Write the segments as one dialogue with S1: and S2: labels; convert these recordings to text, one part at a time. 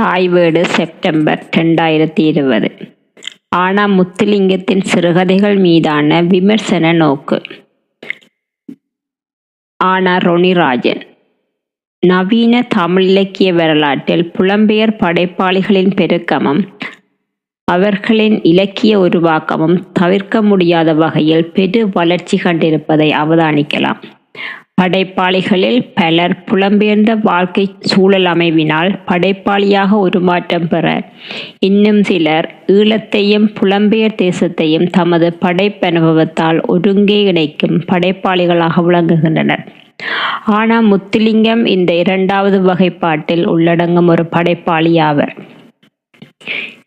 S1: தாய் வீடு செப்டம்பர் ரெண்டாயிரத்தி இருபது. ஆனா முத்துலிங்கத்தின் சிறுகதைகள் மீதான விமர்சன நோக்கு. ஆனா ரொனிராஜன் நவீன தமிழ் இலக்கிய வரலாற்றில் புலம்பெயர் படைப்பாளிகளின் பெருக்கமும் அவர்களின் இலக்கிய உருவாக்கமும் தவிர்க்க முடியாத வகையில் பெரு வளர்ச்சி கண்டிருப்பதை அவதானிக்கலாம். படைப்பாளிகளில் பலர் புலம்பெயர்ந்த வாழ்க்கை சூழல் அமைவினால் படைப்பாளியாக உருமாற்றம் பெற. இன்னும் சிலர் ஈழத்தையும் புலம்பெயர் தேசத்தையும் தமது படைப்பனுபவத்தால் ஒருங்கே இணைக்கும் படைப்பாளிகளாக விளங்குகின்றனர். ஆனால் முத்துலிங்கம் இந்த இரண்டாவது வகைப்பாட்டில் உள்ளடங்கும் ஒரு படைப்பாளி ஆவர்.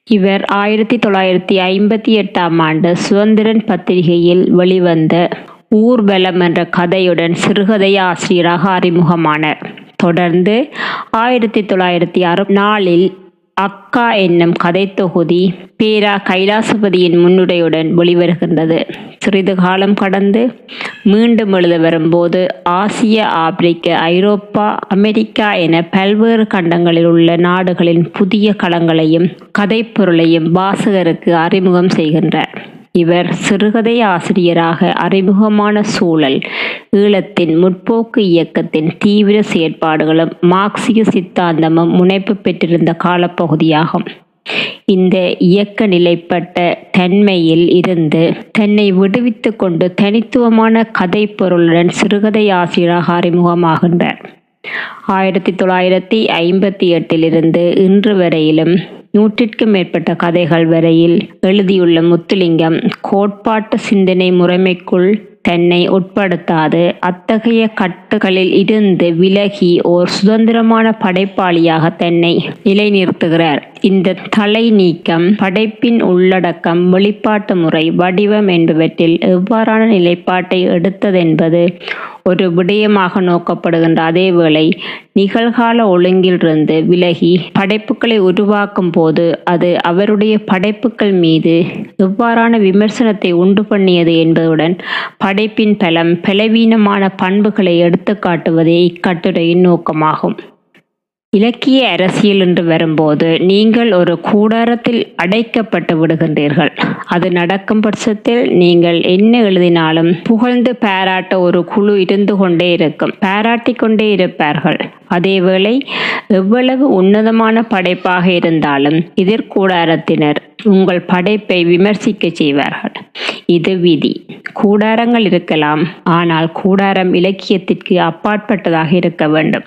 S1: இவர் ஆயிரத்தி தொள்ளாயிரத்தி ஐம்பத்தி எட்டாம் ஆண்டு சுதந்திரன் பத்திரிகையில் வெளிவந்த ஊர்வலம் என்ற கதையுடன் சிறுகதை ஆசிரியராக அறிமுகமானார். தொடர்ந்து ஆயிரத்தி தொள்ளாயிரத்தி அறு நாலில் அக்கா என்னும் கதை தொகுதி பேரா கைலாசபதியின் முன்னுரையுடன் வெளிவருகின்றது. சிறிது காலம் கடந்து மீண்டும் எழுத வரும்போது ஆசிய ஆப்பிரிக்க ஐரோப்பா அமெரிக்கா என பல்வேறு கண்டங்களில் உள்ள நாடுகளின் புதிய களங்களையும் கதைப்பொருளையும் வாசகருக்கு அறிமுகம் செய்கின்றார். இவர் சிறுகதை ஆசிரியராக அறிமுகமான சூழல் ஈழத்தின் முற்போக்கு இயக்கத்தின் தீவிர செயற்பாடுகளும் மார்க்சிய சித்தாந்தமும் முனைப்பு பெற்றிருந்த காலப்பகுதியாகும். இந்த இயக்க நிலைப்பட்ட தன்மையில் இருந்து தன்னை விடுவித்து கொண்டு தனித்துவமான கதை பொருளுடன் சிறுகதை ஆசிரியராக அறிமுகமாகின்றார். ஆயிரத்தி தொள்ளாயிரத்தி ஐம்பத்தி எட்டிலிருந்து இன்று வரையிலும் நூற்றிற்கும் மேற்பட்ட கதைகள் வரையில் எழுதியுள்ள முத்துலிங்கம் கோட்பாட்டு சிந்தனை முறைமைக்குள் தன்னை உட்படுத்தாது. அத்தகைய கட்டுகளில் இருந்து விலகி ஓர் சுதந்திரமான படைப்பாளியாக தன்னை நிலைநிறுத்துகிறார். இந்த தலை நீக்கம் படைப்பின் உள்ளடக்கம் வெளிப்பாட்டு முறை வடிவம் என்பவற்றில் எவ்வாறான நிலைப்பாட்டை எடுத்ததென்பது ஒரு விடயமாக நோக்கப்படுகின்ற அதேவேளை நிகழ்கால ஒழுங்கிலிருந்து விலகி படைப்புகளை உருவாக்கும் போது அது அவருடைய படைப்புகள் மீது எவ்வாறான விமர்சனத்தை உண்டு பண்ணியது என்பதுடன் படைப்பின் பலம் பலவீனமான பண்புகளை எடுத்து காட்டுவதே இக்கட்டுரையின் நோக்கமாகும். இலக்கிய அரசியல் என்று வரும்போது நீங்கள் ஒரு கூடாரத்தில் அடைக்கப்பட்டு விடுகின்றீர்கள். அது நடக்கும் பட்சத்தில் நீங்கள் என்ன எழுதினாலும் புகழ்ந்து பாராட்ட ஒரு குழு இருந்து கொண்டே இருக்கும். பாராட்டி கொண்டே இருப்பார்கள். அதேவேளை எவ்வளவு உன்னதமான படைப்பாக இருந்தாலும் எதிர்கூடாரத்தினர் உங்கள் படைப்பை விமர்சிக்க செய்வார்கள். இது விதி. கூடாரங்கள் இருக்கலாம். ஆனால் கூடாரம் இலக்கியத்திற்கு அப்பாற்பட்டதாக இருக்க வேண்டும்.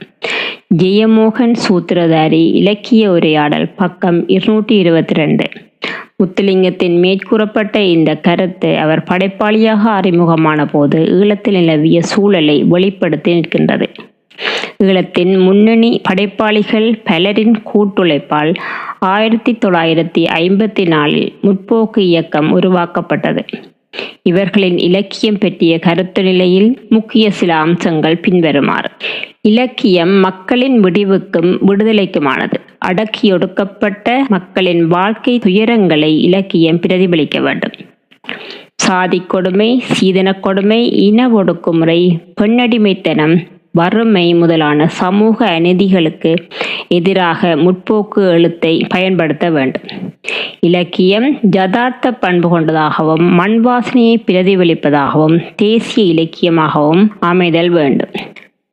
S1: ஜெயமோகன் சூத்திரதாரி இலக்கிய உரையாடல் பக்கம் இருநூற்றி இருபத்தி ரெண்டு முத்துலிங்கத்தின் மேற்கூறப்பட்ட இந்த கருத்து அவர் படைப்பாளியாக அறிமுகமான போது ஈழத்தில் நிலவிய சூழலை வெளிப்படுத்தி நிற்கின்றது. ஈழத்தின் முன்னணி படைப்பாளிகள் பலரின் கூட்டுழைப்பால் ஆயிரத்தி தொள்ளாயிரத்தி ஐம்பத்தி நாலில் முற்போக்கு இயக்கம் உருவாக்கப்பட்டது. இவர்களின் இலக்கியம் பற்றிய கருத்து நிலையில் முக்கிய சில அம்சங்கள் பின்வருமாறு. இலக்கியம் மக்களின் விடிவுக்கும் விடுதலைக்குமானது. அடக்கியொடுக்கப்பட்ட மக்களின் வாழ்க்கை துயரங்களை இலக்கியம் பிரதிபலிக்க வேண்டும். சாதி கொடுமை சீதன கொடுமை இன ஒடுக்குமுறை பெண்ணடிமைத்தனம் வறுமை முதலான சமூக அநீதிகளுக்கு எதிராக முற்போக்கு எழுத்தை பயன்படுத்த வேண்டும். இலக்கியம் ஜதார்த்த பண்பு கொண்டதாகவும் மண் வாசனையை பிரதிபலிப்பதாகவும் தேசிய இலக்கியமாகவும் அமைதல் வேண்டும்.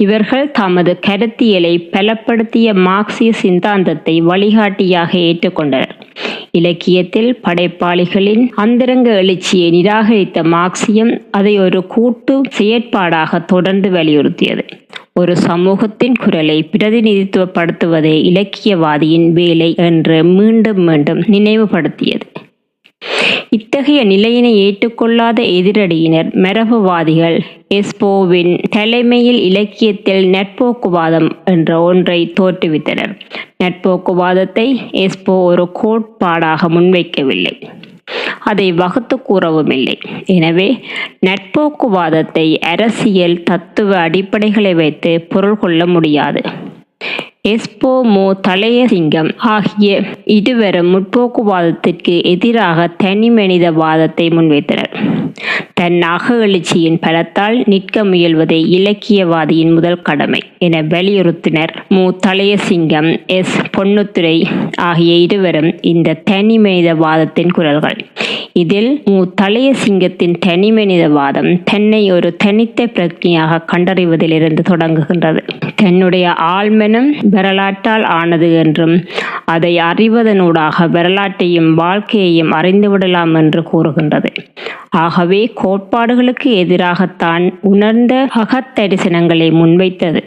S1: இவர்கள் தமது கருத்தியலை பலப்படுத்திய மார்க்சிய சித்தாந்தத்தை வழிகாட்டியாக ஏற்றுக்கொண்டனர். இலக்கியத்தில் படைப்பாளிகளின் அந்தரங்க எழுச்சியை நிராகரித்த மார்க்சியம் அதை ஒரு கூட்டு செயற்பாடாக தொடர்ந்து வலியுறுத்தியது. ஒரு சமூகத்தின் குரலை பிரதிநிதித்துவப்படுத்துவதே இலக்கியவாதியின் வேலை என்று மீண்டும் மீண்டும் நினைவுபடுத்தியது. இத்தகைய நிலையினை ஏற்றுக்கொள்ளாத எதிரடியினர் மரபுவாதிகள். எஸ்போவின் தலைமையில் இலக்கியத்தில் நட்போக்குவாதம் என்ற ஒன்றை தோற்றுவித்தனர். நட்போக்குவாதத்தை எஸ்போ ஒரு கோட்பாடாக முன்வைக்கவில்லை. அதை வகுத்து கூறவும் இல்லை எனவே நட்போக்குவாதத்தை அரசியல் தத்துவ அடிப்படைகளை வைத்து பொருள் கொள்ள முடியாது. எஸ்போ தலையசிங்கம் ஆகிய இருவரும் முற்போக்குவாதத்திற்கு எதிராக தனி மனித வாதத்தை முன்வைத்தனர். தன் நாக எழுச்சியின் பலத்தால் நிற்க முயல்வதே இலக்கியவாதியின் முதல் கடமை என வலியுறுத்தினர் மு. தலையசிங்கம் எஸ். பொன்னுத்துரை ஆகிய இருவரும் இந்த தனி மனித வாதத்தின் குரல்கள். இதில் மு. தலையசிங்கத்தின் தனி மனித வாதம் தன்னை ஒரு தனித்த பிரக்ஞையாக கண்டறிவதிலிருந்து தொடங்குகின்றது. தன்னுடைய ஆழ்மனம் வரலாற்றால் ஆனது என்றும் அதை அறிவதனூடாக வரலாற்றையும் வாழ்க்கையையும் அறிந்துவிடலாம் என்று கூறுகின்றது. ஆகவே கோட்பாடுகளுக்கு எதிராகத்தான் உணர்ந்த அகத்தரிசனங்களை முன்வைத்தது.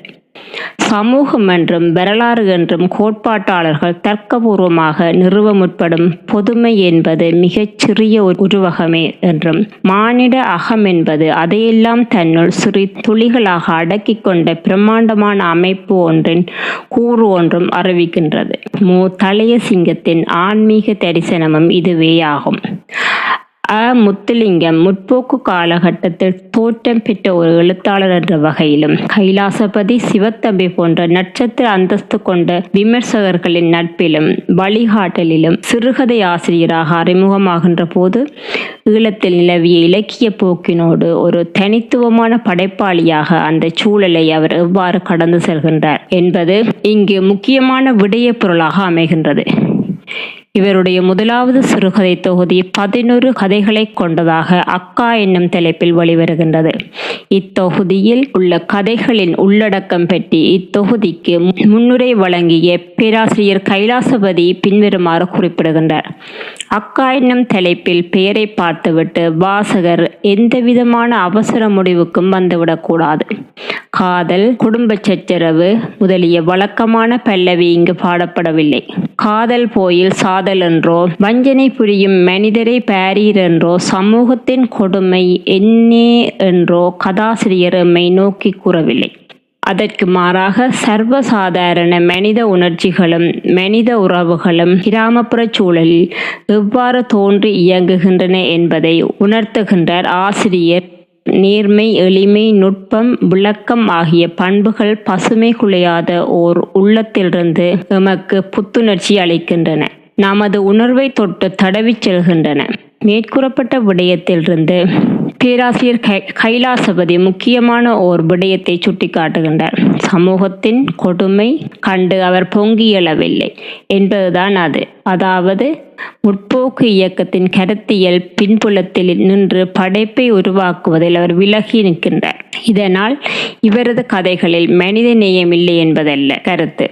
S1: சமூகம் என்றும் வரலாறு என்றும் கோட்பாட்டாளர்கள் தர்க்கபூர்வமாக நிறுவ முற்படும் பொதுமை என்பது மிகச் சிறிய ஒரு உருவகமே என்றும் மானிட அகம் என்பது அதையெல்லாம் தன்னுள் சிறு துளிகளாக அடக்கிக் கொண்ட பிரம்மாண்டமான அமைப்பு ஒன்றின் கூறு ஒன்றும் அறிவிக்கின்றது. மு. தளைய சிங்கத்தின் ஆன்மீக தரிசனமும் இதுவேயாகும். அ முத்துலிங்கம் முற்போக்கு காலகட்டத்தில் தோற்றம் பெற்ற ஒரு எழுத்தாளர் என்ற வகையிலும் கைலாசபதி சிவத்தம்பி போன்ற நட்சத்திர அந்தஸ்து கொண்ட விமர்சகர்களின் நட்பிலும் வழிகாட்டலிலும் சிறுகதை ஆசிரியராக அறிமுகமாகின்ற போது ஈழத்தில் நிலவிய இலக்கிய போக்கினோடு ஒரு தனித்துவமான படைப்பாளியாக அந்த சூழலை அவர் எவ்வாறு கடந்து செல்கின்றார் என்பது இங்கு முக்கியமான விடய பொருளாக அமைகின்றது. இவருடைய முதலாவது சிறுகதை தொகுதி பதினொரு கதைகளை கொண்டதாக அக்கா என்னும் தலைப்பில் வெளிவருகின்றது. இத்தொகுதியில் உள்ள கதைகளின் உள்ளடக்கம் பற்றி இத்தொகுதிக்கு முன்னுரை வழங்கிய பேராசிரியர் கைலாசபதி பின்வருமாறு குறிப்பிடுகின்றார். அக்கா என்னும் தலைப்பில் பெயரை பார்த்துவிட்டு வாசகர் எந்தவிதமான அவசர முடிவுக்கும் வந்துவிடக்கூடாது காதல் குடும்ப சச்சரவு முதலிய வழக்கமான பல்லவி இங்கு பாடப்படவில்லை. காதல் போயில் சாத என்றோ வஞ்சனை புரியும் மனிதரை பாரீர் என்றோ சமூகத்தின் கொடுமை என்னே என்றோ கதாசிரியர் எம்மை நோக்கி கூறவில்லை. அதற்கு மாறாக சர்வசாதாரண மனித உணர்ச்சிகளும் மனித உறவுகளும் கிராமப்புற சூழலில் எவ்வாறு தோன்றி இயங்குகின்றன என்பதை உணர்த்துகின்றார் ஆசிரியர் நேர்மை எளிமை நுட்பம் விளக்கம் ஆகிய பண்புகள் பசுமை குலையாத ஓர் உள்ளத்திலிருந்து எமக்கு புத்துணர்ச்சி அளிக்கின்றன. நமது உணர்வை தொட்டு தடவிச் செல்கின்றன. மேற்கூறப்பட்ட விடயத்திலிருந்து பேராசிரியர் கை கைலாசபதி முக்கியமான ஓர் விடயத்தை சுட்டிக்காட்டுகின்றார். சமூகத்தின் கொடுமை கண்டு அவர் பொங்கியளவில்லை என்பதுதான் அது. அதாவது முற்போக்கு இயக்கத்தின் கருத்தியல் பின்புலத்தில் நின்று படைப்பை உருவாக்குவதில் அவர் விலகி நிற்கின்றார். இதனால் இவரது கதைகளில் மனித நேயம் இல்லை என்பதல்ல. கருத்து.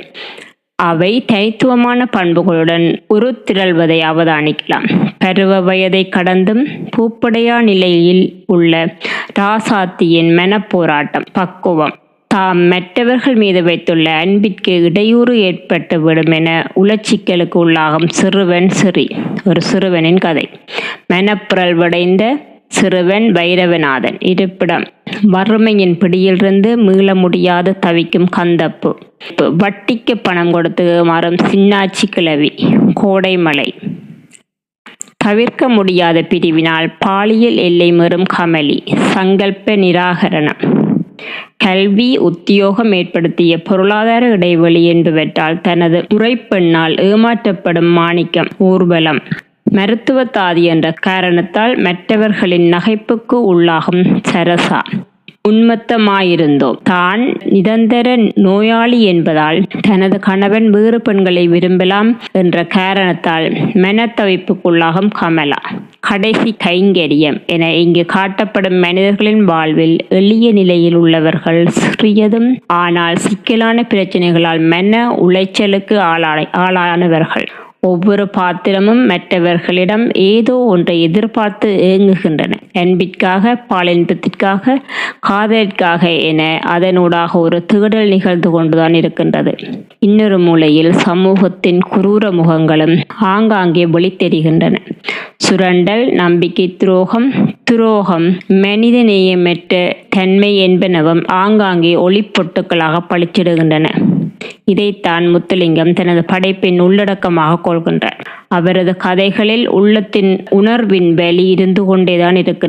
S1: அவை தனித்துவமான பண்புகளுடன் உருத்திரள்வதை அவதானிக்கலாம். பருவ வயதை கடந்தும் பூப்படையா நிலையில் உள்ள ராசாத்தியின் மனப்போராட்டம் பக்குவம். தாம் மற்றவர்கள் மீது வைத்துள்ள அன்பிற்கு இடையூறு ஏற்பட்டு விடும் என உளச்சிக்கலுக்கு உள்ளாகும் சிறுவன் சிறி ஒரு சிறுவனின் கதை. மனப்புறல்வடைந்த சிறுவன் வைரவநாதன் இருப்பிடம் வறுமையின் பிடியிலிருந்து மீள முடியாது தவிக்கும் கந்தப்பு. வட்டிக்கு பணம் கொடுத்து மாறும் சின்னாச்சி கிளவி கோடைமலை. தவிர்க்க முடியாத பிரிவினால் பாலியல் எல்லை மறும் கமலி சங்கல்ப நிராகரணம். கல்வி உத்தியோகம் ஏற்படுத்திய பொருளாதார இடைவெளி என்பவற்றால் தனது முறைப்பெண்ணால் ஏமாற்றப்படும் மாணிக்கம் ஊர்வலம். மருத்துவத்தாதி என்ற காரணத்தால் மற்றவர்களின் நகைப்புக்கு உள்ளாகும் சரசா. உன்மத்தமாயிருந்தோம். தான் நிரந்தர நோயாளி என்பதால் தனது கணவன் வேறு பெண்களை விரும்பலாம் என்ற காரணத்தால் மனத்தவிப்புக்குள்ளாகும் கமலா. கடைசி கைங்கரியம் என இங்கு காட்டப்படும் மனிதர்களின் வாழ்வில் எளிய நிலையில் உள்ளவர்கள் சிறியதும் ஆனால் சிக்கலான பிரச்சனைகளால் மன உளைச்சலுக்கு ஆளான ஆளானவர்கள். ஒவ்வொரு பாத்திரமும் மற்றவர்களிடம் ஏதோ ஒன்றை எதிர்பார்த்து ஏங்குகின்றன. அன்பிற்காக பாலின்பத்திற்காக காதலிற்காக என அதனூடாக ஒரு தேடல் நிகழ்ந்து கொண்டுதான் இருக்கின்றது. இன்னொரு மூலையில் சமூகத்தின் குரூர முகங்களும் ஆங்காங்கே வெளித்தெரிகின்றன சுரண்டல் நம்பிக்கை துரோகம் துரோகம் மனிதநேயமற்ற தன்மை என்பனவும் ஆங்காங்கே ஒளிப்பொட்டுக்களாக பளிச்சிடுகின்றன. இதைத்தான் முத்துலிங்கம் தனது படைப்பின் உள்ளடக்கமாக கொள்கின்றார். அவரது கதைகளில் உள்ளத்தின் உணர்வின் வெளி இருந்து கொண்டேதான் இருக்கின்றது.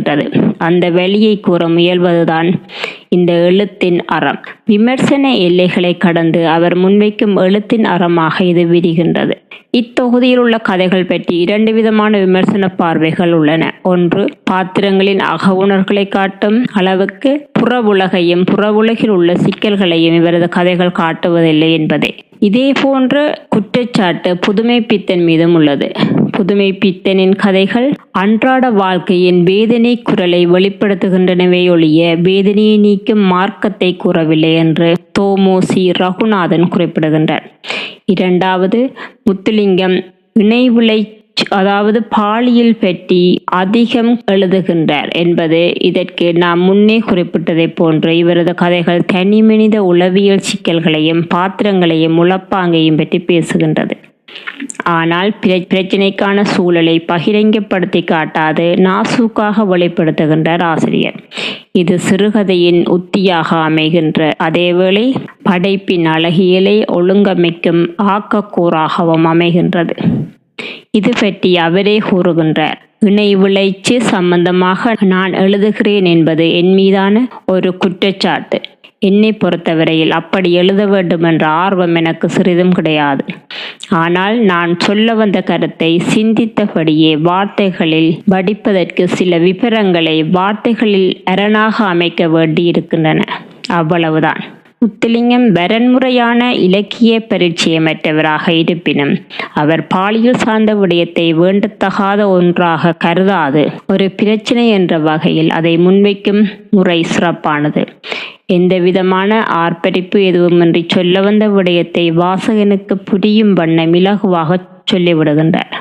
S1: அந்த வெளியை கூற முயல்வதுதான் இந்த எழுத்தின் அறம். விமர்சன எல்லைகளை கடந்து அவர் முன்வைக்கும் எழுத்தின் அறமாக இது விரிகின்றது. இத்தொகுதியில் உள்ள கதைகள் பற்றி இரண்டு விதமான விமர்சன பார்வைகள் உள்ளன. ஒன்று பாத்திரங்களின் அகவுணர்களை காட்டும் அளவுக்கு புற உலகையும் புற உலகில் உள்ள சிக்கல்களையும் இவரது கதைகள் காட்டுவதில்லை என்பதே. இதே போன்ற குற்றச்சாட்டு புதுமை பித்தன் மீதும் உள்ளது. புதுமை பித்தனின் கதைகள் அன்றாட வாழ்க்கையின் வேதனை குரலை வெளிப்படுத்துகின்றனவே ஒழிய வேதனையை நீக்கும் மார்க்கத்தை கூறவில்லை என்று தோமோசி ரகுநாதன் குறிப்பிடுகின்றார். இரண்டாவது முத்துலிங்கம் இணைவிளை அதாவது பாலியல் பற்றி அதிகம் எழுதுகின்றார் என்பது இதற்கு நாம் முன்னே குறிப்பிட்டதைப் போன்று இவரது கதைகள் தனிமனித உளவியல் சிக்கல்களையும் பாத்திரங்களையும் உளப்பாங்கையும் பற்றி பேசுகின்றது. ஆனால் பிரச்சனைக்கான சூழலை பகிரங்கப்படுத்தி காட்டாது நாசூக்காக வெளிப்படுத்துகின்றார் ஆசிரியர். இது சிறுகதையின் உத்தியாக அமைகின்ற. அதேவேளை படைப்பின் அழகியலை ஒழுங்கமைக்கும் ஆக்கக்கூறாகவும் அமைகின்றது. இது பற்றி அவரே கூறுகின்றார். இணை விளைச்சி சம்பந்தமாக நான் எழுதுகிறேன் என்பது என் மீதான ஒரு குற்றச்சாட்டு. என்னை பொறுத்தவரையில் அப்படி எழுத வேண்டும் என்ற ஆர்வம் எனக்கு சிறிதும் கிடையாது. ஆனால் நான் சொல்ல வந்த கருத்தை சிந்தித்தபடியே வார்த்தைகளில் வடிப்பதற்கு சில விபரங்களை வார்த்தைகளில் அரணாக அமைக்க வேண்டியிருக்கின்றன. அவ்வளவுதான். முத்துலிங்கம் வரன்முறையான இலக்கிய பரிச்சயமற்றவராக இருப்பினும் அவர் பாலியல் சார்ந்த விடயத்தை வேண்டத்தகாத ஒன்றாக கருதாது. ஒரு பிரச்சனை என்ற வகையில் அதை முன்வைக்கும் முறை சிறப்பானது. எந்தவிதமான ஆர்ப்பரிப்பு எதுவுமின்றி சொல்ல வந்த விடயத்தை வாசகனுக்கு புரியும் வண்ணம் இலகுவாக சொல்லிவிடுகின்றார்.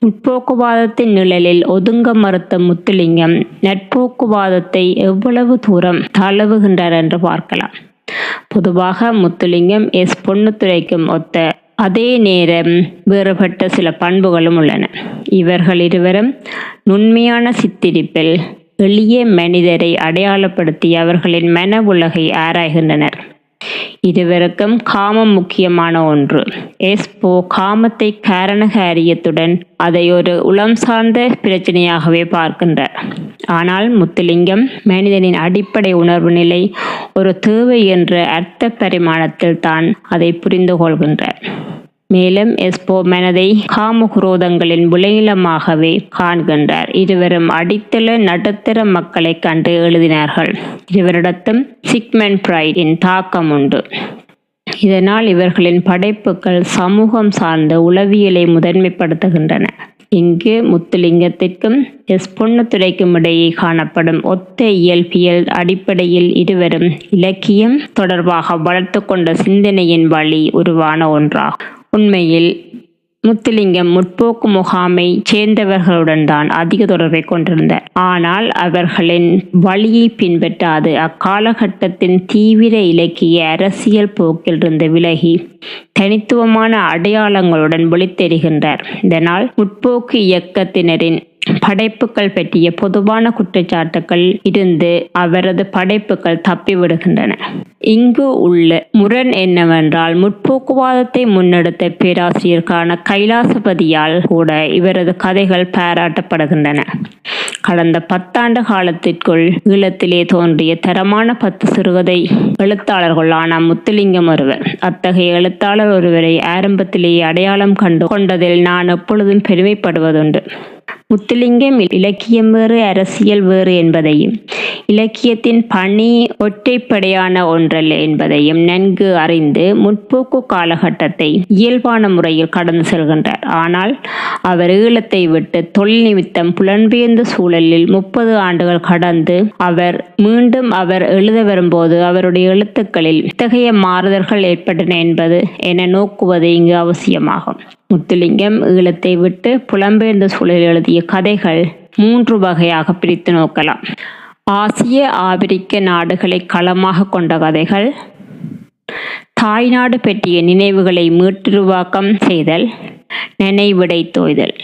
S1: முற்போக்குவாதத்தின் நிழலில் ஒதுங்க மறுத்த முத்துலிங்கம் நட்போக்குவாதத்தை எவ்வளவு தூரம் தழுவுகின்றார் என்று பார்க்கலாம். பொதுவாக முத்துலிங்கம் எஸ் பொன்னுத்துரைக்கும் ஒத்த அதே நேரம் வேறுபட்ட சில பண்புகளும் உள்ளன. இவர்கள் இருவரும் நுண்மையான சித்திரிப்பில் எளிய மனிதரை அடையாளப்படுத்தி அவர்களின் மன உலகை ஆராய்கின்றனர். இதுவரைக்கும் காமம் முக்கியமான ஒன்று. எஸ்போ காமத்தை காரணகாரியத்துடன் அதை ஒரு உளம் சார்ந்த பிரச்சனையாகவே பார்க்கின்றார். ஆனால் முத்துலிங்கம் மனிதனின் அடிப்படை உணர்வு நிலை ஒரு தேவை என்ற அர்த்த பரிமாணத்தில் தான் அதை புரிந்து கொள்கின்றார். மேலும் எஸ்போ மனதை காமகுரோதங்களின் விளைநிலமாகவே காண்கின்றார். இருவரும் அடித்தள நடுத்தர மக்களை கண்டு எழுதினார்கள். இவரிடத்தும் சிக்மெண்ட் பிரைடின் தாக்கம் உண்டு. இதனால் இவர்களின் படைப்புகள் சமூகம் சார்ந்த உளவியலை முதன்மைப்படுத்துகின்றன. இங்கு முத்துலிங்கத்திற்கும் எஸ் பொன்னுத்துறைக்கும் இடையே காணப்படும் ஒத்த இயல்பியல் அடிப்படையில் இருவரும் இலக்கியம் தொடர்பாக வளர்த்து கொண்ட சிந்தனையின் வழி உருவான ஒன்றாகும். உண்மையில் முத்துலிங்கம் முற்போக்கு முகாமை சேர்ந்தவர்களுடன் தான் அதிக தொடர்பை கொண்டிருந்தார். ஆனால் அவர்களின் வழியை பின்பற்றாது. அக்காலகட்டத்தின் தீவிர இலக்கிய அரசியல் போக்கிலிருந்து விலகி தனித்துவமான அடையாளங்களுடன் வெளித்தெரிகின்றார் இதனால் முற்போக்கு இயக்கத்தினரின் படைப்புகள் பற்றிய பொதுவான குற்றச்சாட்டுகள் இருந்து அவரது படைப்புகள் தப்பிவிடுகின்றன. இங்கு உள்ள முரண் என்னவென்றால் முற்போக்குவாதத்தை முன்னெடுத்த பேராசிரியருக்கான கைலாசபதியால் கூட இவரது கதைகள் பாராட்டப்படுகின்றன. கடந்த பத்தாண்டு காலத்திற்குள் ஈழத்திலே தோன்றிய தரமான பத்து சிறுகதை எழுத்தாளர்களான முத்துலிங்கம் ஒருவர். அத்தகைய எழுத்தாளர் ஒருவரை ஆரம்பத்திலேயே அடையாளம் கண்டு கொண்டதில் நான் எப்பொழுதும் பெருமைப்படுவதுண்டு. முத்துலிங்கம் இலக்கியம் வேறு அரசியல் வேறு என்பதையும் இலக்கியத்தின் பணி ஒற்றைப்படையான ஒன்றல்ல என்பதையும் நன்கு அறிந்து முற்போக்கு காலகட்டத்தை இயல்பான முறையில் கடந்து செல்கின்றார். ஆனால் அவர் ஈழத்தை விட்டு தொழில் நிமித்தம் புலன்பெயர்ந்த சூழலில் முப்பது ஆண்டுகள் கடந்து அவர் மீண்டும் அவர் எழுத வரும்போது அவருடைய எழுத்துக்களில் இத்தகைய மாறுதல்கள் ஏற்பட்டன என்பது என நோக்குவது இங்கு அவசியமாகும். முத்துலிங்கம் ஈழத்தை விட்டு புலம்பெயர்ந்த சூழலில் எழுதிய கதைகள் மூன்று வகையாக பிரித்து நோக்கலாம். ஆசிய ஆப்பிரிக்க நாடுகளை களமாக கொண்ட கதைகள். தாய்நாடு பற்றிய நினைவுகளை மீட்டுருவாக்கம் செய்தல். நினைவிடை தோய்தல்.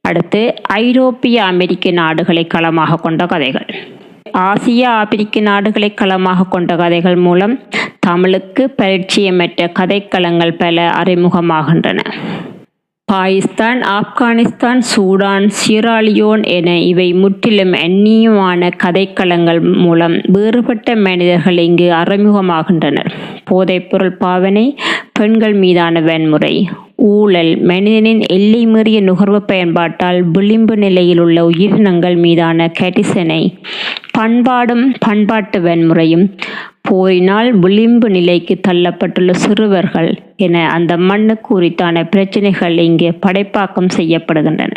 S1: அடுத்து ஐரோப்பிய அமெரிக்க நாடுகளை களமாக கொண்ட கதைகள். ஆசிய ஆப்பிரிக்க நாடுகளை களமாக கொண்ட கதைகள் மூலம் தமிழுக்கு பரிச்சயமற்ற கதைக்களங்கள் பல அறிமுகமாகின்றன. Pakistan Afghanistan Sudan Sierra Leone என இவை முற்றிலும் அந்நியமான கதைக்களங்கள் மூலம் வேறுபட்ட மனிதர்கள் இங்கு அறிமுகமாகின்றனர். போதைப்பொருள் பாவனை பெண்கள் மீதான வன்முறை ஊழல் மனிதனின் எல்லை மீறிய நுகர்வு பயன்பாட்டால் விளிம்பு நிலையில் உள்ள உயிரினங்கள் மீதான கரிசனை பண்பாடும் பண்பாட்டு வன்முறையும் போரினால் விளிம்பு நிலைக்கு தள்ளப்பட்டுள்ள சிறுவர்கள் என அந்த மண்ணுக்கு உரித்தான பிரச்சனைகள் இங்கே படைப்பாக்கம் செய்யப்படுகின்றன.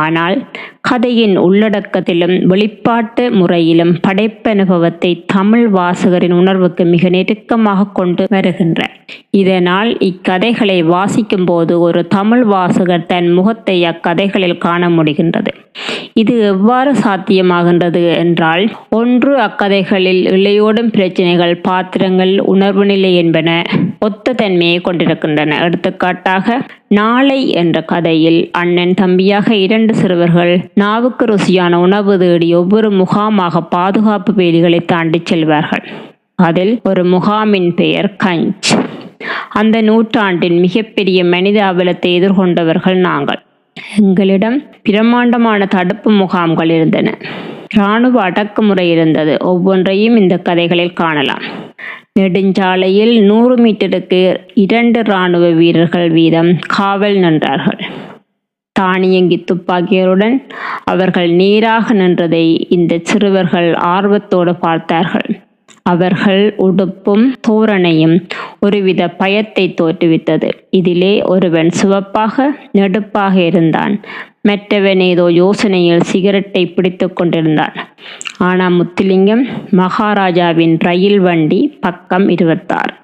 S1: ஆனால் கதையின் உள்ளடக்கத்திலும் வெளிப்பாட்டு முறையிலும் படைப்பனுபவத்தை தமிழ் வாசகரின் உணர்வுக்கு மிக நெருக்கமாக கொண்டு வருகின்ற. இதனால் இக்கதைகளை வாசிக்கும் போது ஒரு தமிழ் வாசகர் தன் முகத்தை அக்கதைகளில் காண முடிகின்றது. இது எவ்வாறு சாத்தியமாகின்றது என்றால் ஒன்று அக்கதைகளில் இளையோடும் பிரச்சனைகள் பாத்திரங்கள் உணர்வு நிலை என்பன ஒத்த தன்மையை கொண்டிருக்கின்றன. எடுத்துக்காட்டாக நாளை என்ற கதையில் அண்ணன் தம்பியாக இரண்டு சிறுவர்கள் நாவுக்கு ருசியான உணவு தேடி ஒவ்வொரு முகாமாக பாதுகாப்பு வேலிகளை தாண்டி செல்வார்கள். அதில் ஒரு முகாமின் பெயர் கஞ்ச். அந்த நூற்றாண்டின் மிகப்பெரிய மனித அவலத்தை எதிர்கொண்டவர்கள் நாங்கள். எங்களிடம் பிரம்மாண்டமான தடுப்பு முகாம்கள் இருந்தன. இராணுவ அடக்குமுறை இருந்தது. ஒவ்வொன்றையும் இந்த கதைகளில் காணலாம். நெடுஞ்சாலையில் நூறு மீட்டருக்கு இரண்டு இராணுவ வீரர்கள் வீதம் காவல் நின்றார்கள். தானியங்கி துப்பாக்கியருடன் அவர்கள் நேராக நின்றதை இந்த சிறுவர்கள் ஆர்வத்தோடு பார்த்தார்கள். அவர்கள் உடுப்பும் தோரணையும் ஒருவித பயத்தை தோற்றுவித்தது. இதிலே ஒருவன் சிவப்பாக நெடுப்பாக இருந்தான். மற்றவன் ஏதோ யோசனையில் சிகரெட்டை பிடித்து கொண்டிருந்தான். ஆனால் முத்துலிங்கம் மகாராஜாவின் ரயில் வண்டி பக்கம் இருபத்தாறு.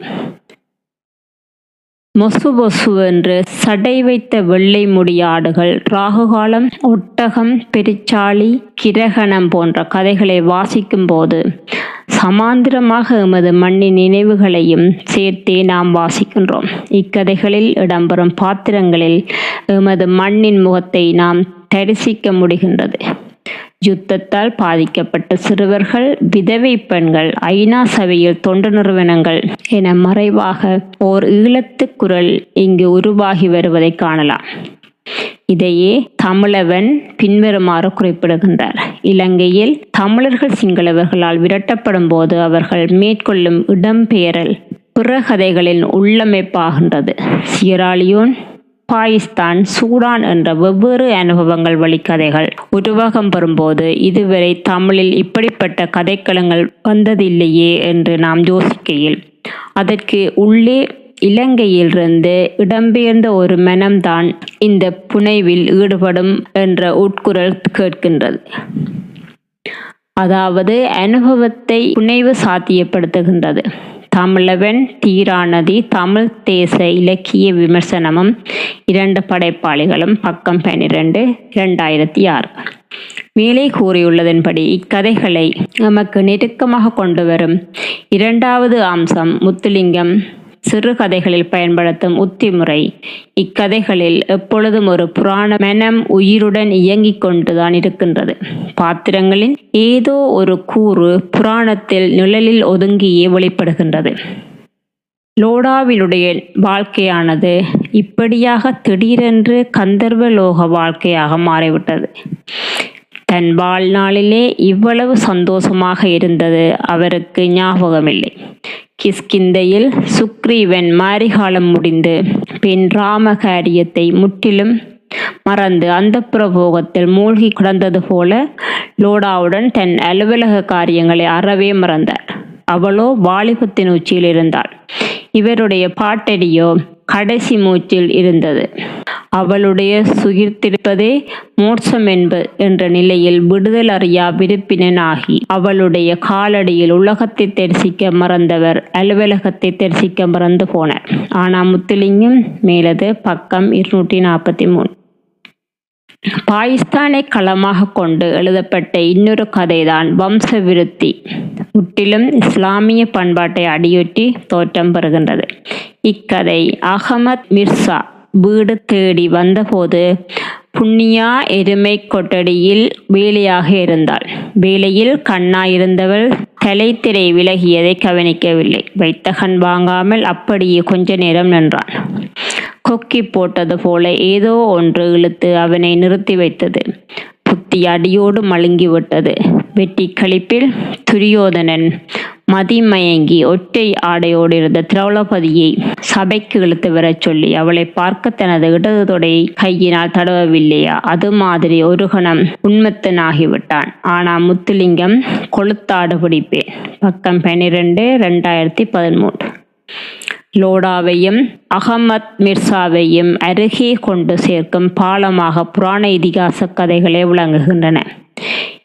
S1: மொசு பொசு என்று சடை வைத்த வெள்ளை முடியாடுகள் ராகுகாலம் ஒட்டகம் பெருச்சாளி கிரகணம் போன்ற கதைகளை வாசிக்கும் போது சமாந்திரமாக எமது மண்ணின் நினைவுகளையும் சேர்த்தே நாம் வாசிக்கின்றோம். இக்கதைகளில் இடம்பெறும் பாத்திரங்களில் எமது மண்ணின் முகத்தை நாம் தரிசிக்க முடிகின்றது. யுத்தத்தால் பாதிக்கப்பட்ட சிறுவர்கள் விதவை பெண்கள் ஐநா சபையில் தொண்டு நிறுவனங்கள் என மறைவாக ஓர் ஈழத்து குரல் இங்கு உருவாகி வருவதை காணலாம். இதையே தமிழவன் பின்வருமாறு குறிப்பிடுகின்றார். இலங்கையில் தமிழர்கள் சிங்களவர்களால் விரட்டப்படும் போது அவர்கள் மேற்கொள்ளும் இடம்பெயரல் பிற கதைகளின் உள்ளமைப்பாகின்றது. சியராலியோன் பாகிஸ்தான் சூடான் என்ற வெவ்வேறு அனுபவங்கள் வழிக்கதைகள் உருவகம் பெறும்போது இதுவரை தமிழில் இப்படிப்பட்ட கதைக்களங்கள் வந்ததில்லையே என்று நாம் யோசிக்கையில் அதற்கு உள்ளே இலங்கையிலிருந்து இடம்பெயர்ந்த ஒரு மனம்தான் இந்த புனைவில் ஈடுபடும் என்ற உட்குரல் கேட்கின்றது. அதாவது அனுபவத்தை புனைவு சாத்தியப்படுத்துகின்றது. தமிழவன் தீராநதி தமிழ் தேச இலக்கிய விமர்சனமும் இரண்டு படைப்பாளிகளும் பக்கம் பன்னிரண்டு இரண்டாயிரத்தி ஆறு. மேலே கூறியுள்ளதன்படி இக்கதைகளை நமக்கு நெருக்கமாக கொண்டு வரும் இரண்டாவது அம்சம் முத்துலிங்கம். சிறுகதைகளில் பயன்படுத்தும் உத்திமுறை. இக்கதைகளில் எப்பொழுதும் ஒரு புராண மனம் உயிருடன் இயங்கிக் கொண்டுதான் இருக்கின்றது. பாத்திரங்களின் ஏதோ ஒரு கூறு புராணத்தில் நிழலில் ஒதுங்கியே வெளிப்படுகின்றது. லோடாவினுடைய வாழ்க்கையானது இப்படியாக திடீரென்று கந்தர்வலோக வாழ்க்கையாக மாறிவிட்டது. தன் வாழ்நாளிலே இவ்வளவு சந்தோஷமாக இருந்தது அவருக்கு ஞாபகமில்லை. கிஷ்கிந்தையில் சுக்ரீவன் மாரிகாலம் முடிந்து பின் ராமகாரியத்தை முற்றிலும் மறந்து அந்த புறபோகத்தில் மூழ்கி கிடந்தது போல லோடாவுடன் தன் அலுவலக காரியங்களை அறவே மறந்தார். அவளோ வாலிபத்தின் உச்சியில் இருந்தாள். இவருடைய பாட்டடியோ கடைசி மூச்சில் இருந்தது. அவளுடைய சுகிர்த்திருப்பதே மோட்சம் என்ப என்ற நிலையில் விடுதல் அறியா விருப்பினனாகி அவளுடைய காலடியில் உலகத்தை தரிசிக்க மறந்தவர் அலுவலகத்தை தரிசிக்க மறந்து போனார். ஆனா முத்துலிங்கம் மேலது பக்கம் இருநூற்றி நாற்பத்தி மூணு பாகிஸ்தானை களமாக கொண்டு எழுதப்பட்ட இன்னொரு கதைதான் வம்ச விருத்தி. முற்றிலும் இஸ்லாமிய பண்பாட்டை அடியொற்றி தோற்றம் பெறுகின்றது. இக்கதை அகமத் மிர்சா வீடு தேடி வந்தபோது புண்ணியா எருமை கொட்டடியில் வேலையாக இருந்தாள். வேலையில் கண்ணா இருந்தவள் தலைத்திரை விலகியதை கவனிக்கவில்லை. வைத்தகன் வாங்காமல் அப்படியே கொஞ்ச நேரம் நின்றான். கொக்கி போட்டது போல ஏதோ ஒன்று இழுத்து அவனை நிறுத்தி வைத்தது. புத்தி அடியோடு மழுங்கிவிட்டது. வெட்டி கழிப்பில் துரியோதனன் மதிமயங்கி ஒற்றை ஆடையோடு இருந்த திரௌபதியை சபைக்கு இழுத்து வரச் சொல்லி அவளை பார்க்க தனது இடது தொடையை கையினால் தடவவில்லையா? அது மாதிரி ஒரு கணம் உண்மத்தனாகிவிட்டான் ஆனா முத்துலிங்கம் கொளுத்தாடு பிடிப்பேன். பக்கம் பன்னிரெண்டு ரெண்டாயிரத்தி பதிமூன்று. லோடாவையும் அகமத் மிர்சாவையும் அருகே கொண்டு சேர்க்கும் பாலமாக புராண இதிகாச கதைகளே விளங்குகின்றன.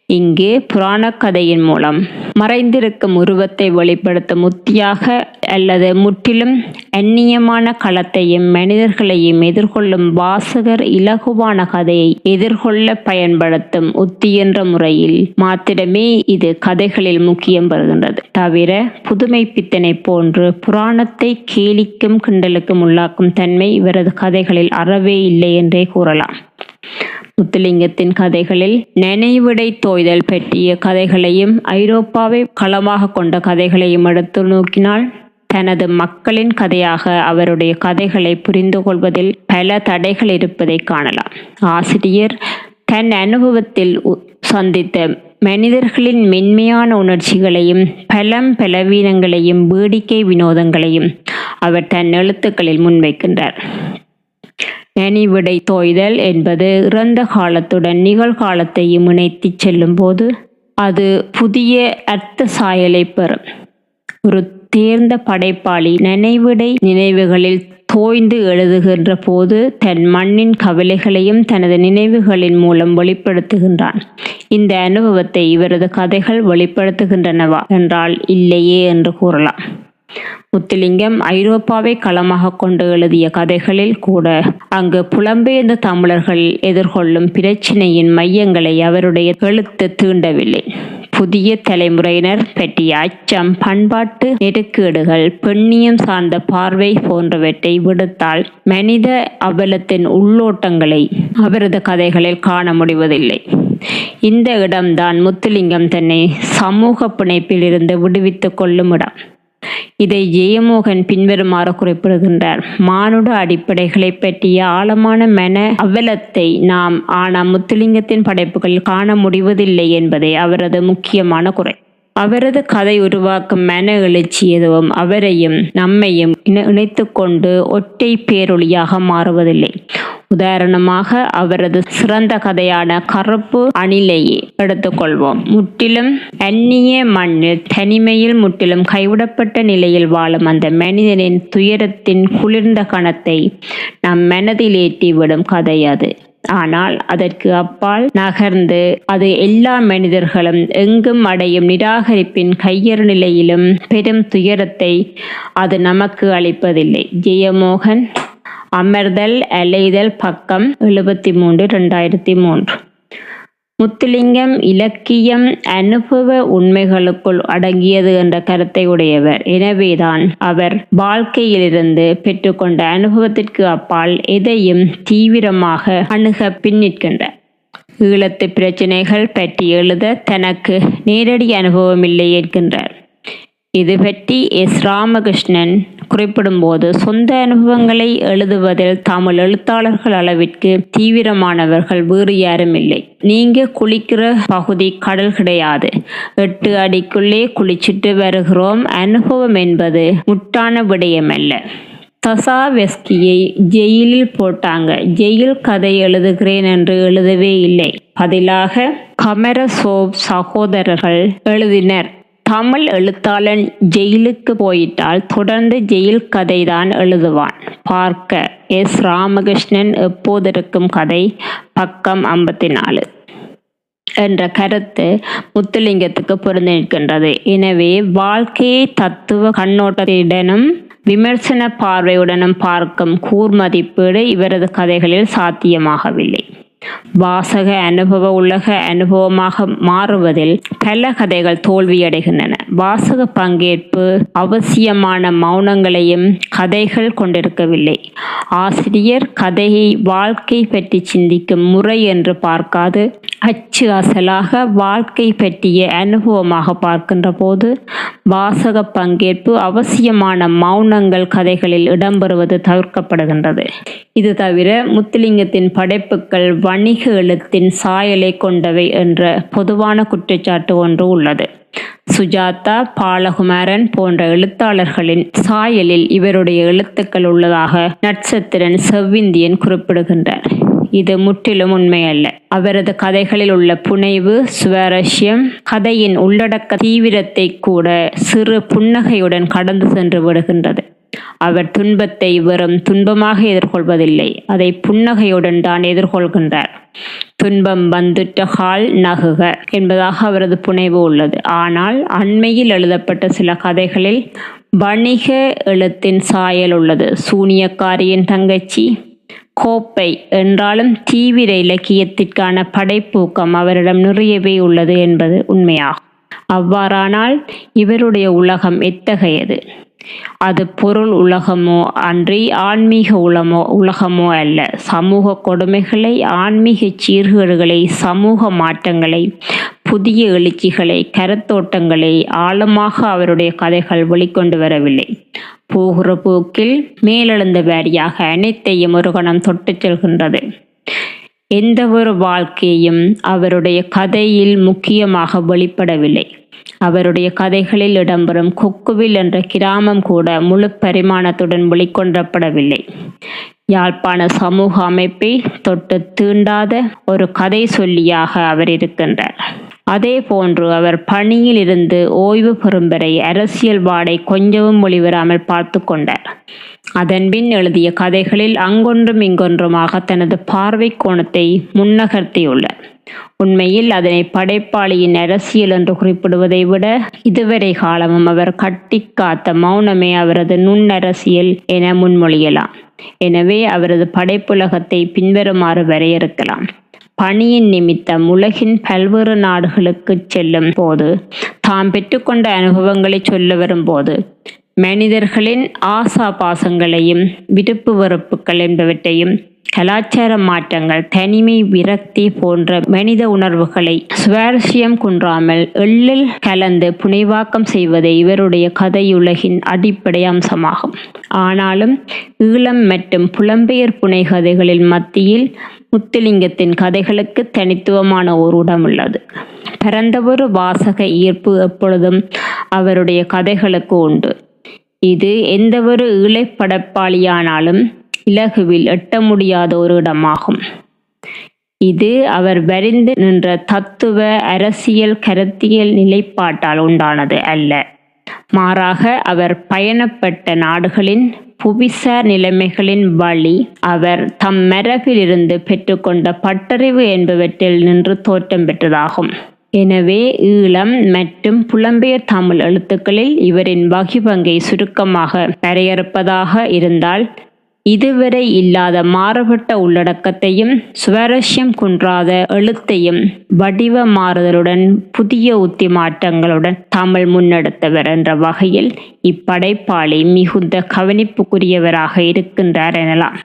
S1: இங்கு புராணக் கதையின் மூலம். மறைந்திருக்கும் உருவத்தை வெளிப்படுத்தும் உத்தியாக அல்லது முற்றிலும் அந்நியமான களத்தையும் மனிதர்களையும் எதிர்கொள்ளும் வாசகர் இலகுவான கதையை எதிர்கொள்ள பயன்படுத்தும் உத்தி என்ற முறையில் மாத்திரமே இது கதைகளில் முக்கியம் பெறுகின்றது. தவிர புதுமை பித்தனை போன்று புராணத்தை கேலிக்கும் கிண்டலுக்கும் உள்ளாக்கும் தன்மை இவரது கதைகளில் அறவே இல்லை என்றே கூறலாம். முத்துலிங்கத்தின் கதைகளில் நினைவிடை தோய்தல் பற்றிய கதைகளையும் ஐரோப்பாவை களமாக கொண்ட கதைகளையும் எடுத்து நோக்கினால் தனது மக்களின் கதையாக அவருடைய கதைகளை புரிந்து கொள்வதில் பல தடைகள் இருப்பதை காணலாம். ஆசிரியர் தன் அனுபவத்தில் உ- சந்தித்த மனிதர்களின் மென்மையான உணர்ச்சிகளையும் பலம் பலவீனங்களையும் வேடிக்கை வினோதங்களையும் அவர் தன் எழுத்துக்களில் முன்வைக்கின்றார். நனிவிடை தோய்தல் என்பது இறந்த காலத்துடன் நிகழ்காலத்தையும் இணைத்து செல்லும்போது அது புதிய அர்த்த சாயலை பெறும். ஒரு தேர்ந்த படைப்பாளி நினைவிடை நினைவுகளில் தோய்ந்து எழுதுகின்ற போது தன் மண்ணின் கவலைகளையும் தனது நினைவுகளின் மூலம் வெளிப்படுத்துகின்றான். இந்த அனுபவத்தை இவரது கதைகள் வெளிப்படுத்துகின்றனவா? என்றால் இல்லையே என்று கூறலாம். முத்துலிங்கம் ஐரோப்பாவை களமாக கொண்டு எழுதிய கதைகளில் கூட அங்கு புலம்பெயர்ந்த தமிழர்கள் எதிர்கொள்ளும் பிரச்சினையின் மையங்களை அவருடைய எழுத்து தீண்டவில்லை. புதிய தலைமுறையினர் பற்றிய அச்சம் பண்பாட்டு நெருக்கீடுகள் பெண்ணியம் சார்ந்த பார்வை போன்றவற்றை விடுத்தால் மனித அவலத்தின் உள்ளோட்டங்களை அவரது கதைகளில் காண முடிவதில்லை. இந்த இடம்தான் முத்துலிங்கம் தன்னை சமூக பிணைப்பில் இருந்து விடுவித்துக் கொள்ளும் இடம். இதை ஜெயமோகன் பின்வருமாறு குறிப்பிடுகின்றார். மானுட அடிப்படைகளை பற்றிய ஆழமான மன அவலத்தை நாம் ஆனா முத்துலிங்கத்தின் படைப்புகள் காண முடிவதில்லை என்பதே அவரது முக்கியமான குறை. அவரது கதை உருவாக்கும் மன எழுச்சி எதுவும் அவரையும் நம்மையும் இணைத்து கொண்டு ஒற்றை பேரொழியாக மாறுவதில்லை. உதாரணமாக அவரது சிறந்த கதையான கருப்பு அணிலையே எடுத்துக்கொள்வோம். முற்றிலும் அந்நிய மண்ணில் தனிமையில் முற்றிலும் கைவிடப்பட்ட நிலையில் வாழும் அந்த மனிதனின் துயரத்தின் குளிர்ந்த கணத்தை நம் மனதில் ஏற்றிவிடும் கதை அது. ஆனால் அதற்கு அப்பால் நகர்ந்து அது எல்லா மனிதர்களும் எங்கும் அடையும் நிராகரிப்பின் கையறு நிலையிலும் பெரும் துயரத்தை அது நமக்கு அளிப்பதில்லை. ஜெயமோகன் அமர்தல் அலைதல் பக்கம் எழுபத்தி மூன்று ரெண்டாயிரத்தி மூன்று முத்துலிங்கம் இலக்கியம் அனுபவ உண்மைகளுக்குள் அடங்கியது என்ற கருத்தை உடையவர். எனவேதான் அவர் வாழ்க்கையிலிருந்து பெற்றுக்கொண்ட அனுபவத்திற்கு அப்பால் எதையும் தீவிரமாக அணுக பின்னிற்கின்றார் ஈழத்து பிரச்சினைகள் பற்றி எழுத தனக்கு நேரடி அனுபவம் இல்லை என்கின்றார். இது பற்றி எஸ். ராமகிருஷ்ணன் குறிப்பிடும்போது சொந்த அனுபவங்களை எழுதுவதில் தமிழ் எழுத்தாளர்கள் அளவிற்கு தீவிரமானவர்கள் வேறு யாரும் இல்லை நீங்க குளிக்கிற பகுதி கடல் கிடையாது. எட்டு அடிக்குள்ளே குளிச்சிட்டு வருகிறோம். அனுபவம் என்பது முட்டான விடயமல்ல. தசாவெஸ்கியை ஜெயிலில் போட்டாங்க. ஜெயில் கதை எழுதுகிறேன் என்று எழுதவே இல்லை. பதிலாக கமரசோவ் சகோதரர்கள் எழுதினர். தமிழ் எழுத்தாளன் ஜெயிலுக்கு போயிட்டால் தொடர்ந்து ஜெயில் கதை தான் எழுதுவான். பார்க்க எஸ். ராமகிருஷ்ணன் எப்போதிருக்கும் கதை? பக்கம் ஐம்பத்தி நாலு என்ற கருத்து முத்துலிங்கத்துக்கு பொருந்தி நிற்கின்றது. எனவே வாழ்க்கையை தத்துவ கண்ணோட்டத்துடனும் விமர்சன பார்வையுடனும் பார்க்கும் கூர்மதிப்பீடு இவரது கதைகளில் சாத்தியமாகவில்லை. வாசக அனுபவ உலக அனுபவமாக மாறுவதில் பல கதைகள் தோல்வியடைகின்றன. வாசக பங்கேற்பு அவசியமான மௌனங்களையும் கதைகள் கொண்டிருக்கவில்லை. ஆசிரியர் கதையை வாழ்க்கை பற்றி சிந்திக்கும் முறை என்று பார்க்காது அச்சு அசலாக வாழ்க்கை பற்றிய அனுபவமாக பார்க்கின்ற போது வாசக பங்கேற்பு அவசியமான மௌனங்கள் கதைகளில் இடம்பெறுவது தவிர்க்கப்படுகின்றது. இது தவிர முத்துலிங்கத்தின் படைப்புகள் வணிக எழுத்தின் சாயலை கொண்டவை என்ற பொதுவான குற்றச்சாட்டு ஒன்று உள்ளது. சுஜாதா பாலகுமாரன் போன்ற எழுத்தாளர்களின் சாயலில் இவருடைய எழுத்துக்கள் உள்ளதாக நட்சத்திரன் செவ்விந்தியன் குறிப்பிடுகின்றார். இது முற்றிலும் உண்மையல்ல. அவரது கதைகளில் உள்ள புனைவு சுவாரஸ்யம் கதையின் உள்ளடக்க தீவிரத்தை கூட சிறு புன்னகையுடன் கடந்து சென்று விடுகின்றது. அவர் துன்பத்தை வெறும் துன்பமாக எதிர்கொள்வதில்லை. அதை புன்னகையுடன் தான் எதிர்கொள்கின்றார். துன்பம் வந்துட்ட கால் நகுக என்பதாக அவரது புனைவு உள்ளது. ஆனால் அண்மையில் எழுதப்பட்ட சில கதைகளில் வணிக எழுத்தின் சாயல் உள்ளது. சூனியக்காரியின் தங்கச்சி கோப்பை என்றாலும் தீவிர இலக்கியத்திற்கான படைப்பூக்கம் அவரிடம் நிறையவே உள்ளது என்பது உண்மையாகும். அவ்வாறானால் இவருடைய உலகம் எத்தகையது? அது பொருள் உலகமோ அன்றி ஆன்மீக உலமோ உலகமோ அல்ல. சமூக கொடுமைகளை ஆன்மீக சீர்கேடுகளை சமூக மாற்றங்களை புதிய எழுச்சிகளை கருத்தோட்டங்களை ஆழமாக அவருடைய கதைகள் வெளிக்கொண்டு வரவில்லை. போகிற போக்கில் மேலெழுந்த வாரியாக அனைத்தையும் ஒரு கணம் தொட்டுச் செல்கின்றது. எந்த ஒரு வாழ்க்கையும் அவருடைய கதையில் முக்கியமாக வெளிப்படவில்லை. அவருடைய கதைகளில் இடம்பெறும் கொக்குவில் என்ற கிராமம் கூட முழு பரிமாணத்துடன் வெளிக்கொண்டப்படவில்லை. யாழ்ப்பாண சமூக அமைப்பை தொட்டு தீண்டாத ஒரு கதை சொல்லியாக அவர் இருக்கின்றார். அதே போன்று அவர் பணியில் இருந்து ஓய்வு பெறும் வரை அரசியல் வாடை கொஞ்சமும் ஒளிவராமல் பார்த்து கொண்டார். அதன்பின் எழுதிய கதைகளில் அங்கொன்றும் இங்கொன்றுமாக தனது பார்வை கோணத்தை முன்னகர்த்தியுள்ளார். உண்மையில் அதனை படைப்பாளியின் அரசியல் என்று குறிப்பிடுவதை விட இதுவரை காலமும் அவர் கட்டி காத்த மௌனமே அவரது நுண்ணரசியல் என முன்மொழியலாம். எனவே அவரது படைப்புலகத்தை பின்வருமாறு வரையறுக்கலாம். பணியின் நிமித்தம் உலகின் பல்வேறு நாடுகளுக்கு செல்லும் போது தாம் பெற்றுக்கொண்ட அனுபவங்களை சொல்ல வரும்போது மனிதர்களின் ஆசா பாசங்களையும் விருப்பு வெறுப்புகள் என்பவற்றையும் கலாச்சார மாற்றங்கள் தனிமை விரக்தி போன்ற மனித உணர்வுகளை சுவாரஸ்யம் குன்றாமல் எள்ளில் கலந்து புனைவாக்கம் செய்வதே இவருடைய கதையுலகின் அடிப்படை அம்சமாகும். ஆனாலும் ஈழம் மற்றும் புலம்பெயர் புனைகதைகளின் மத்தியில் முத்துலிங்கத்தின் கதைகளுக்கு தனித்துவமான ஒரு இடம் உள்ளது. பரந்தவொரு வாசக ஈர்ப்பு எப்பொழுதும் அவருடைய கதைகளுக்கு உண்டு. இது எந்தவொரு ஈழைப்படப்பாளியானாலும் இலகுவில் எட்ட முடியாத ஒரு இடமாகும். இது அவர் வரிந்து நின்ற தத்துவ அரசியல் கருத்தியல் நிலைப்பாட்டால் உண்டானது அல்ல. மாறாக அவர் பயணப்பட்ட நாடுகளின் புவிசார் நிலைமைகளின் வழி அவர் தம் மரபிலிருந்து பெற்றுக்கொண்ட பட்டறிவு என்பவற்றில் நின்று தோற்றம் பெற்றதாகும். எனவே ஈழம் மற்றும் புலம்பெயர் தமிழ் எழுத்துக்களில் இவரின் வகிபங்கை சுருக்கமாக வரையறுப்பதாக இருந்தால் இதுவரை இல்லாத மாறுபட்ட உள்ளடக்கத்தையும் சுவாரஸ்யம் குன்றாத எழுத்தையும் வடிவ மாறுதலுடன் புதிய உத்தி மாற்றங்களுடன் தமிழ் முன்னெடுத்தவர் என்ற வகையில் இப்படைப்பாளி மிகுந்த கவனிப்புக்குரியவராக இருக்கின்றார் எனலாம்.